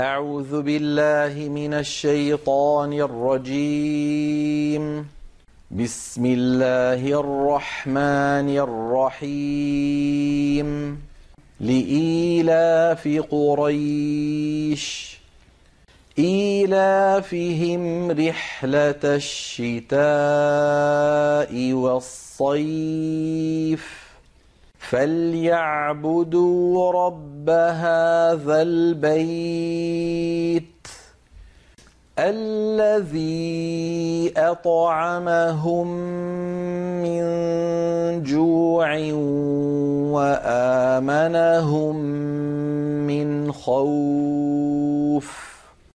أعوذ بالله من الشيطان الرجيم. بسم الله الرحمن الرحيم. لإيلاف قريش. إيلافهم رحلة الشتاء والصيف. فليعبدوا رب هذا البيت الذي أطعمهم من جوع وآمنهم من خوف